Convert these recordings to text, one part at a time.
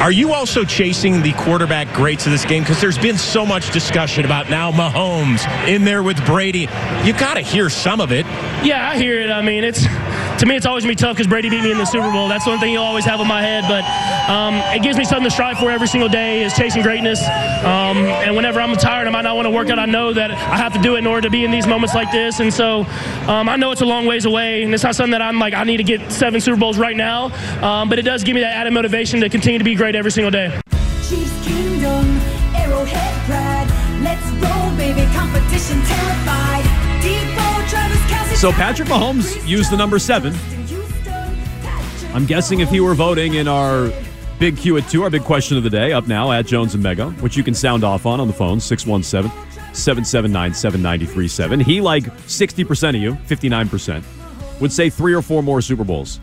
Are you also chasing the quarterback greats of this game? Because there's been so much discussion about now Mahomes in there with Brady. You got to hear some of it. Yeah, I hear it. I mean, it's to me, it's always gonna be tough because Brady beat me in the Super Bowl. That's the one thing you'll always have in my head. But um, it gives me something to strive for every single day is chasing greatness. Um, and whenever I'm tired, I might not want to work out. I know that I have to do it in order to be in these moments like this. And so um, I know it's a long ways away, and it's not something that I'm like I need to get seven Super Bowls right now. Um, but it does give me that added motivation to continue to be great every single day. Chiefs Kingdom, Arrowhead Pride. Let's roll, baby. Competition terrified. So Patrick Mahomes used the number seven. I'm guessing if he were voting in our big Q at two, our big question of the day, up now at Jones and Mego, which you can sound off on on the phone, 617 779 7937. He, like 60% of you, 59%, would say three or four more Super Bowls.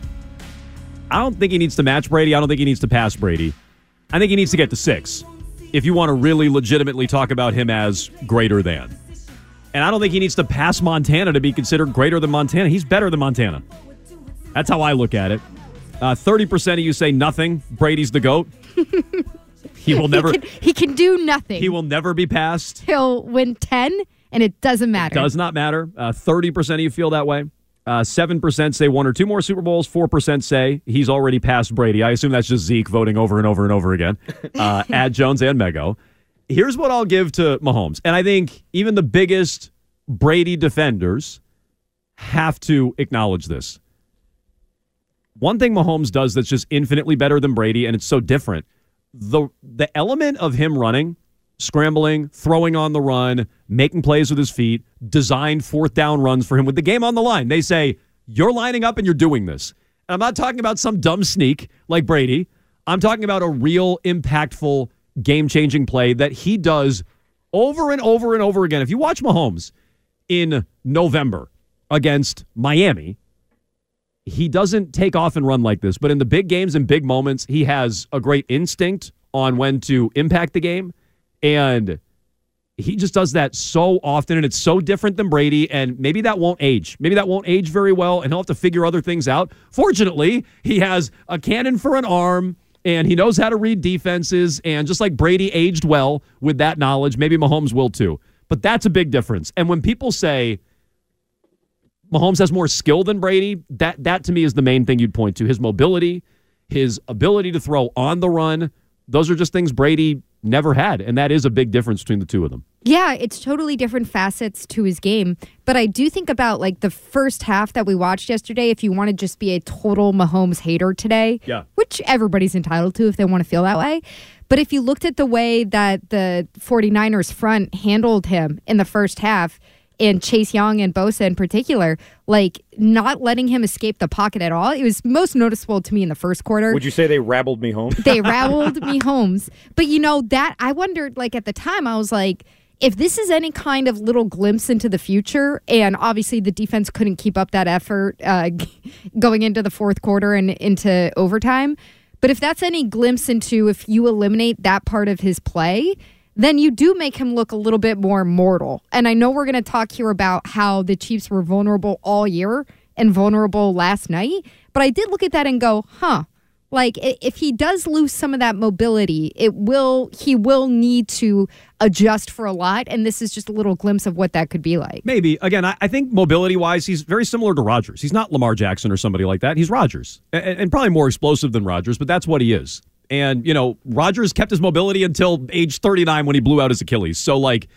I don't think he needs to match Brady. I don't think he needs to pass Brady. I think he needs to get to six if you want to really legitimately talk about him as greater than. And I don't think he needs to pass Montana to be considered greater than Montana. He's better than Montana. That's how I look at it. Uh, 30% of you say nothing. Brady's the GOAT. he will never He can, he can do nothing. he will never be passed. He'll win 10, and it doesn't matter. Does not matter. Uh, 30% of you feel that way. Uh, 7% say one or two more Super Bowls. 4% say he's already passed Brady. I assume that's just Zeke voting over and over and over again. Uh, at Jones and Mego. Here's what I'll give to Mahomes. And I think even the biggest Brady defenders have to acknowledge this. One thing Mahomes does that's just infinitely better than Brady, and it's so different. The the element of him running, scrambling, throwing on the run, making plays with his feet, designed fourth down runs for him with the game on the line. They say, You're lining up and you're doing this. And I'm not talking about some dumb sneak like Brady. I'm talking about a real impactful game changing play that he does over and over and over again. If you watch Mahomes in November against Miami, he doesn't take off and run like this, but in the big games and big moments, he has a great instinct on when to impact the game. And he just does that so often, and it's so different than Brady. And maybe that won't age. Maybe that won't age very well, and he'll have to figure other things out. Fortunately, he has a cannon for an arm, and he knows how to read defenses. And just like Brady aged well with that knowledge, maybe Mahomes will too. But that's a big difference. And when people say, Mahomes has more skill than Brady. That that to me is the main thing you'd point to. His mobility, his ability to throw on the run. Those are just things Brady never had, and that is a big difference between the two of them. Yeah, it's totally different facets to his game. But I do think about like the first half that we watched yesterday. If you want to just be a total Mahomes hater today, Yeah. which everybody's entitled to if they want to feel that way. But if you looked at the way that the 49ers front handled him in the first half, and Chase Young and Bosa in particular, like not letting him escape the pocket at all, it was most noticeable to me in the first quarter. Would you say they rabbled me home? they rabbled me homes. But you know, that I wondered, like at the time, I was like, if this is any kind of little glimpse into the future, and obviously the defense couldn't keep up that effort uh, going into the fourth quarter and into overtime, but if that's any glimpse into if you eliminate that part of his play, then you do make him look a little bit more mortal. And I know we're going to talk here about how the Chiefs were vulnerable all year and vulnerable last night, but I did look at that and go, huh. Like if he does lose some of that mobility, it will he will need to adjust for a lot, and this is just a little glimpse of what that could be like. Maybe. Again, I, I think mobility wise, he's very similar to Rodgers He's not Lamar Jackson or somebody like that. He's Rodgers and, and probably more explosive than Rodgers but that's what he is. And, you know, Rodgers kept his mobility until age 39 when he blew out his Achilles. So, like,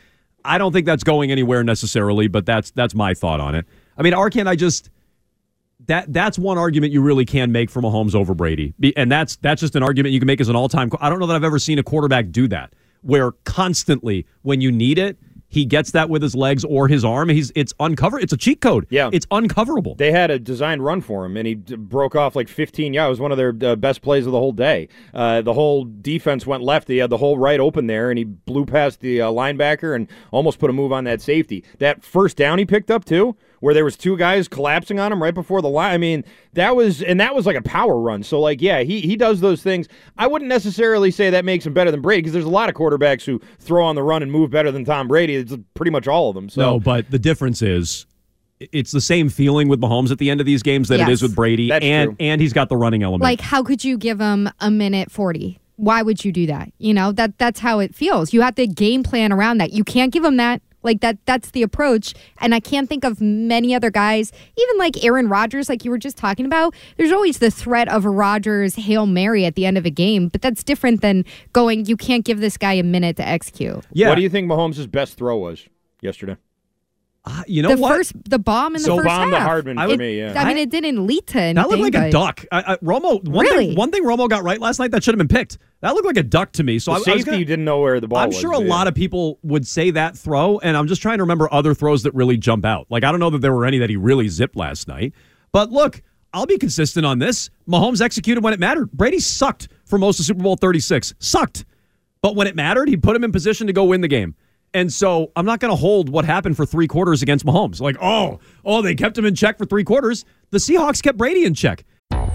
I don't think that's going anywhere necessarily, but that's that's my thought on it. I mean, Arcan, I just that that's one argument you really can make for Mahomes over Brady, and that's that's just an argument you can make as an all time. I don't know that I've ever seen a quarterback do that, where constantly when you need it, he gets that with his legs or his arm. He's it's uncover. It's a cheat code. Yeah. it's uncoverable. They had a designed run for him, and he d- broke off like 15 yards. It was one of their uh, best plays of the whole day. Uh, the whole defense went left. He had the whole right open there, and he blew past the uh, linebacker and almost put a move on that safety. That first down he picked up too, where there was two guys collapsing on him right before the line. I mean, that was and that was like a power run. So like, yeah, he he does those things. I wouldn't necessarily say that makes him better than Brady because there's a lot of quarterbacks who throw on the run and move better than Tom Brady. It's pretty much all of them. So No, but the difference is it's the same feeling with Mahomes at the end of these games that it Yes. is with Brady, That's and true. and he's got the running element. Like, how could you give him a minute 40? Why would you do that? You know, that that's how it feels. You have to game plan around that. You can't give him that. Like that that's the approach. And I can't think of many other guys, even like Aaron Rodgers, like you were just talking about. There's always the threat of a Rodgers Hail Mary at the end of a game, but that's different than going, you can't give this guy a minute to execute. yeah, what do you think Mahomes' best throw was yesterday? Uh, you know the what? first the bomb in the So the first bomb to half. Hardman I for would- me. Yeah. I mean, it didn't lead to anything. That looked like a duck. I, I, Romo. One Really? thing. One thing Romo got right last night that should have been picked. That looked like a duck to me. So The I, I was safety gonna, you didn't know where the ball was. I'm was. sure a yeah. lot of people would say that throw, and I'm just trying to remember other throws that really jump out. Like I don't know that there were any that he really zipped last night. But look, I'll be consistent on this. Mahomes executed when it mattered. Brady sucked for most of Super Bowl 36. Sucked. But when it mattered, he put him in position to go win the game. And so I'm not going to hold what happened for three quarters against Mahomes. Like, oh, oh, they kept him in check for three quarters. The Seahawks kept Brady in check.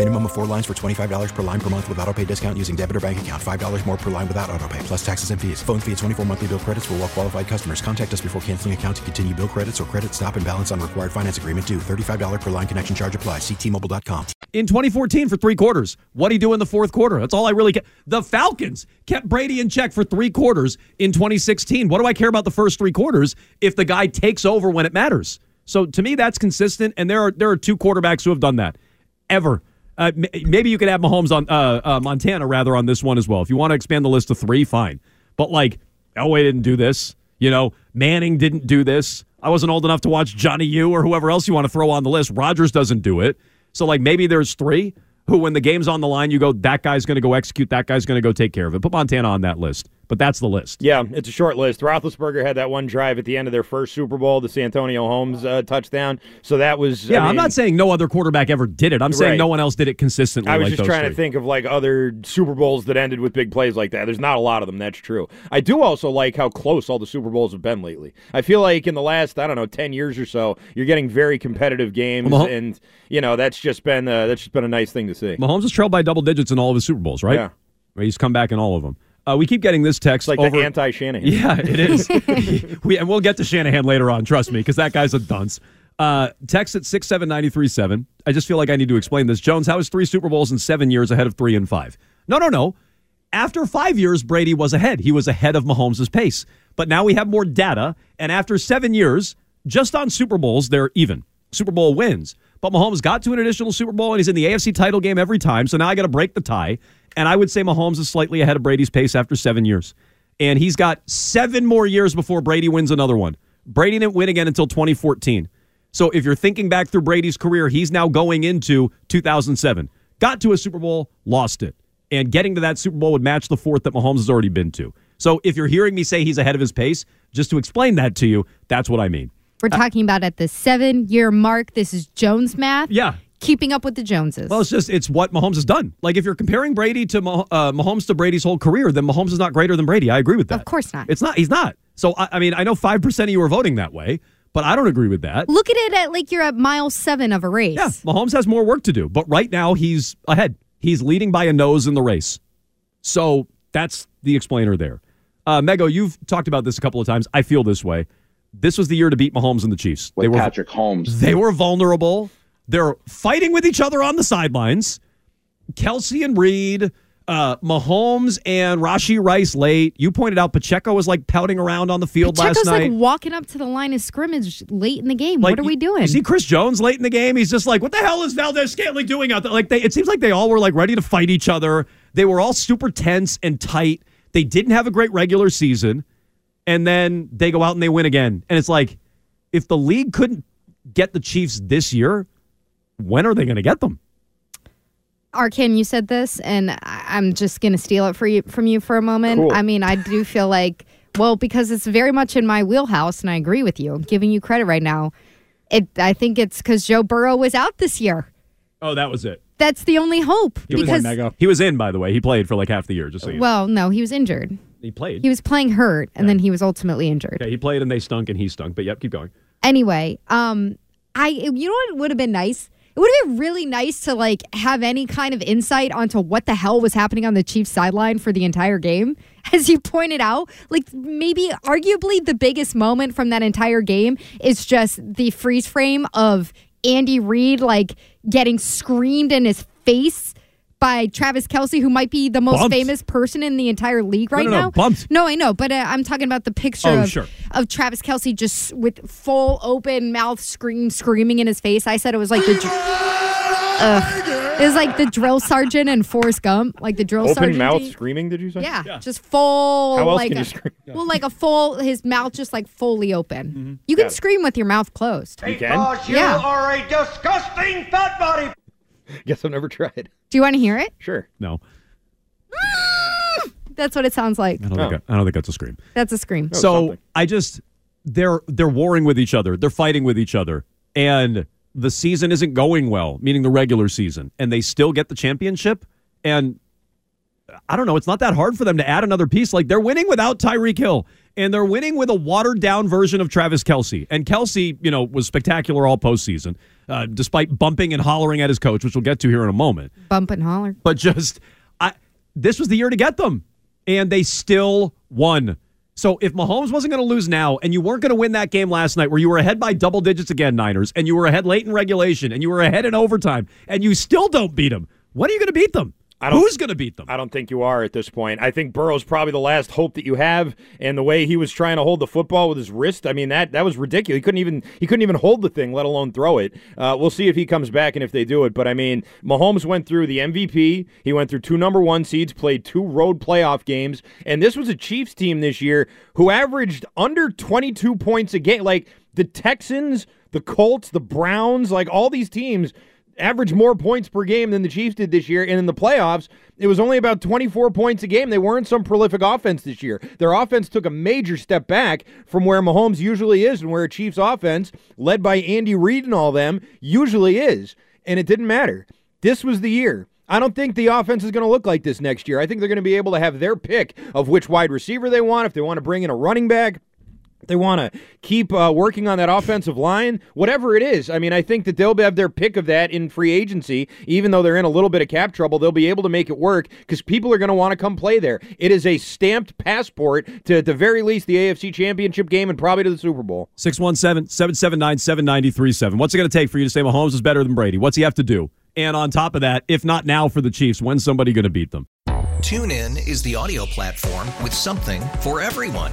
Minimum of four lines for $25 per line per month with auto pay discount using debit or bank account. $5 more per line without auto pay, plus taxes and fees. Phone fee at 24 monthly bill credits for well qualified customers. Contact us before canceling account to continue bill credits or credit stop and balance on required finance agreement due. $35 per line connection charge applies. Ctmobile.com. in 2014 for three quarters. What he do in the fourth quarter? That's all I really care. The Falcons kept Brady in check for three quarters in 2016. What do I care about the first three quarters if the guy takes over when it matters? So to me, that's consistent. And there are there are two quarterbacks who have done that ever. Uh, maybe you could have Mahomes on uh, uh, Montana rather on this one as well. If you want to expand the list to three, fine. But like Elway didn't do this. You know, Manning didn't do this. I wasn't old enough to watch Johnny U or whoever else you want to throw on the list. Rodgers doesn't do it. So like maybe there's three who, when the game's on the line, you go, that guy's going to go execute. That guy's going to go take care of it. Put Montana on that list. But that's the list. Yeah, it's a short list. Roethlisberger had that one drive at the end of their first Super Bowl, the Santonio Holmes uh, touchdown. So that was. Yeah, I am mean, not saying no other quarterback ever did it. I'm saying Right. no one else did it consistently. I was like just trying three. to think of like other Super Bowls that ended with big plays like that. There's not a lot of them. That's true. I do also like how close all the Super Bowls have been lately. I feel like in the last I don't know ten years or so, you're getting very competitive games, Well, and you know that's just been uh, that's just been a nice thing to see. Mahomes has trailed by double digits in all of his Super Bowls, right? Yeah. He's come back in all of them. Uh, we keep getting this text It's like over. the anti Shanahan. Yeah, it is. we, and we'll get to Shanahan later on, trust me, because that guy's a dunce. Uh, text at six seven ninety three seven. I just feel like I need to explain this. Jones, how is three Super Bowls in seven years ahead of three and five? No, no, no. After five years, Brady was ahead. He was ahead of Mahomes' pace. But now we have more data, and after seven years, just on Super Bowls, they're even. Super Bowl wins. But Mahomes got to an additional Super Bowl, and he's in the AFC title game every time. So now I got to break the tie. And I would say Mahomes is slightly ahead of Brady's pace after seven years. And he's got seven more years before Brady wins another one. Brady didn't win again until 2014. So if you're thinking back through Brady's career, he's now going into 2007. Got to a Super Bowl, lost it. And getting to that Super Bowl would match the fourth that Mahomes has already been to. So if you're hearing me say he's ahead of his pace, just to explain that to you, that's what I mean. We're talking about at the seven year mark. This is Jones math. Yeah. keeping up with the Joneses. Well, it's just it's what Mahomes has done. Like if you're comparing Brady to Mah- uh, Mahomes to Brady's whole career, then Mahomes is not greater than Brady. I agree with that. Of course not. It's not. He's not. So I, I mean, I know five percent of you are voting that way, but I don't agree with that. Look at it at like you're at mile seven of a race. Yeah, Mahomes has more work to do, but right now he's ahead. He's leading by a nose in the race. So that's the explainer there. Uh, Mego, you've talked about this a couple of times. I feel this way. This was the year to beat Mahomes and the Chiefs. With Patrick Holmes. They were vulnerable. They're fighting with each other on the sidelines. Kelce and Reid, uh, Mahomes and Rashee Rice late. You pointed out Pacheco was like pouting around on the field Pacheco's last night. like walking up to the line of scrimmage late in the game. Like, what are we doing? You see Chris Jones late in the game. He's just like, "What the hell is Valdes-Scantling doing out there?" Like, they, it seems like they all were like ready to fight each other. They were all super tense and tight. They didn't have a great regular season, and then they go out and they win again. And it's like, if the league couldn't get the Chiefs this year, when are they going to get them? Arkin, you said this, and I- I'm just going to steal it for you from you for a moment. Cool. I mean, I do feel like, well, because it's very much in my wheelhouse, and I agree with you. I'm giving you credit right now. It, I think it's because Joe Burrow was out this year. Oh, that was it. That's the only hope. He was, because, he was in, by the way. He played for like half the year. Just so you know. well, no, he was injured. He played. He was playing hurt, and then he was ultimately injured. Okay, he played and they stunk and he stunk. But yep, keep going. Anyway, um, I you know what would have been nice? It would have been really nice to like have any kind of insight onto what the hell was happening on the Chiefs sideline for the entire game. As you pointed out, like maybe arguably the biggest moment from that entire game is just the freeze frame of Andy Reid like getting screamed in his face by Travis Kelce, who might be the most Bumped. famous person in the entire league right no, no, now. bumped. No, I know, but uh, I'm talking about the picture Oh, of, sure. of Travis Kelce just with full open mouth scream screaming in his face. I said it was like the dr- Ugh. it was like the drill sergeant and Forrest Gump, like the drill Open sergeant. mouth thing. screaming, did you say? Yeah, just full. How else like can a, you scream? Well, like a full, his mouth just like fully open. Mm-hmm. You can Yeah. scream with your mouth closed. You can? you Yeah. are a disgusting fat body. Guess I've never tried. Do you want to hear it? Sure. No, That's what it sounds like. I don't, Oh. think, I, I don't think that's a scream. That's a scream. Oh, so I just they're they're warring with each other. They're fighting with each other, and the season isn't going well, meaning the regular season, and they still get the championship. And I don't know, it's not that hard for them to add another piece. Like they're winning without Tyreek Hill, and they're winning with a watered down version of Travis Kelce. And Kelce, you know, was spectacular all postseason, uh, despite bumping and hollering at his coach, which we'll get to here in a moment. Bump and holler. But just, I this was the year to get them, and they still won. So if Mahomes wasn't going to lose now, and you weren't going to win that game last night, where you were ahead by double digits again, Niners, and you were ahead late in regulation, and you were ahead in overtime, and you still don't beat them, when are you going to beat them? Who's going to beat them? I don't think you are at this point. I think Burrow's probably the last hope that you have, and the way he was trying to hold the football with his wrist, I mean that that was ridiculous. He couldn't even he couldn't even hold the thing, let alone throw it. Uh, we'll see if he comes back and if they do it. But I mean, Mahomes went through the MVP. He went through two number one seeds, played two road playoff games, and this was a Chiefs team this year who averaged under twenty two points a game. Like the Texans, the Colts, the Browns, like all these teams averaged more points per game than the Chiefs did this year. And in the playoffs, it was only about 24 points a game. They weren't some prolific offense this year. Their offense took a major step back from where Mahomes usually is and where a Chiefs offense, led by Andy Reid and all them, usually is. And it didn't matter. This was the year. I don't think the offense is going to look like this next year. I think they're going to be able to have their pick of which wide receiver they want, if they want to bring in a running back. They want to keep uh, working on that offensive line, whatever it is. I mean, I think that they'll have their pick of that in free agency. Even though they're in a little bit of cap trouble, they'll be able to make it work because people are going to want to come play there. It is a stamped passport to, at the very least, the AFC Championship game and probably to the Super Bowl. 617 779 7937. What's it going to take for you to say Mahomes is better than Brady? What's he have to do? And on top of that, if not now for the Chiefs, when's somebody going to beat them? TuneIn is the audio platform with something for everyone.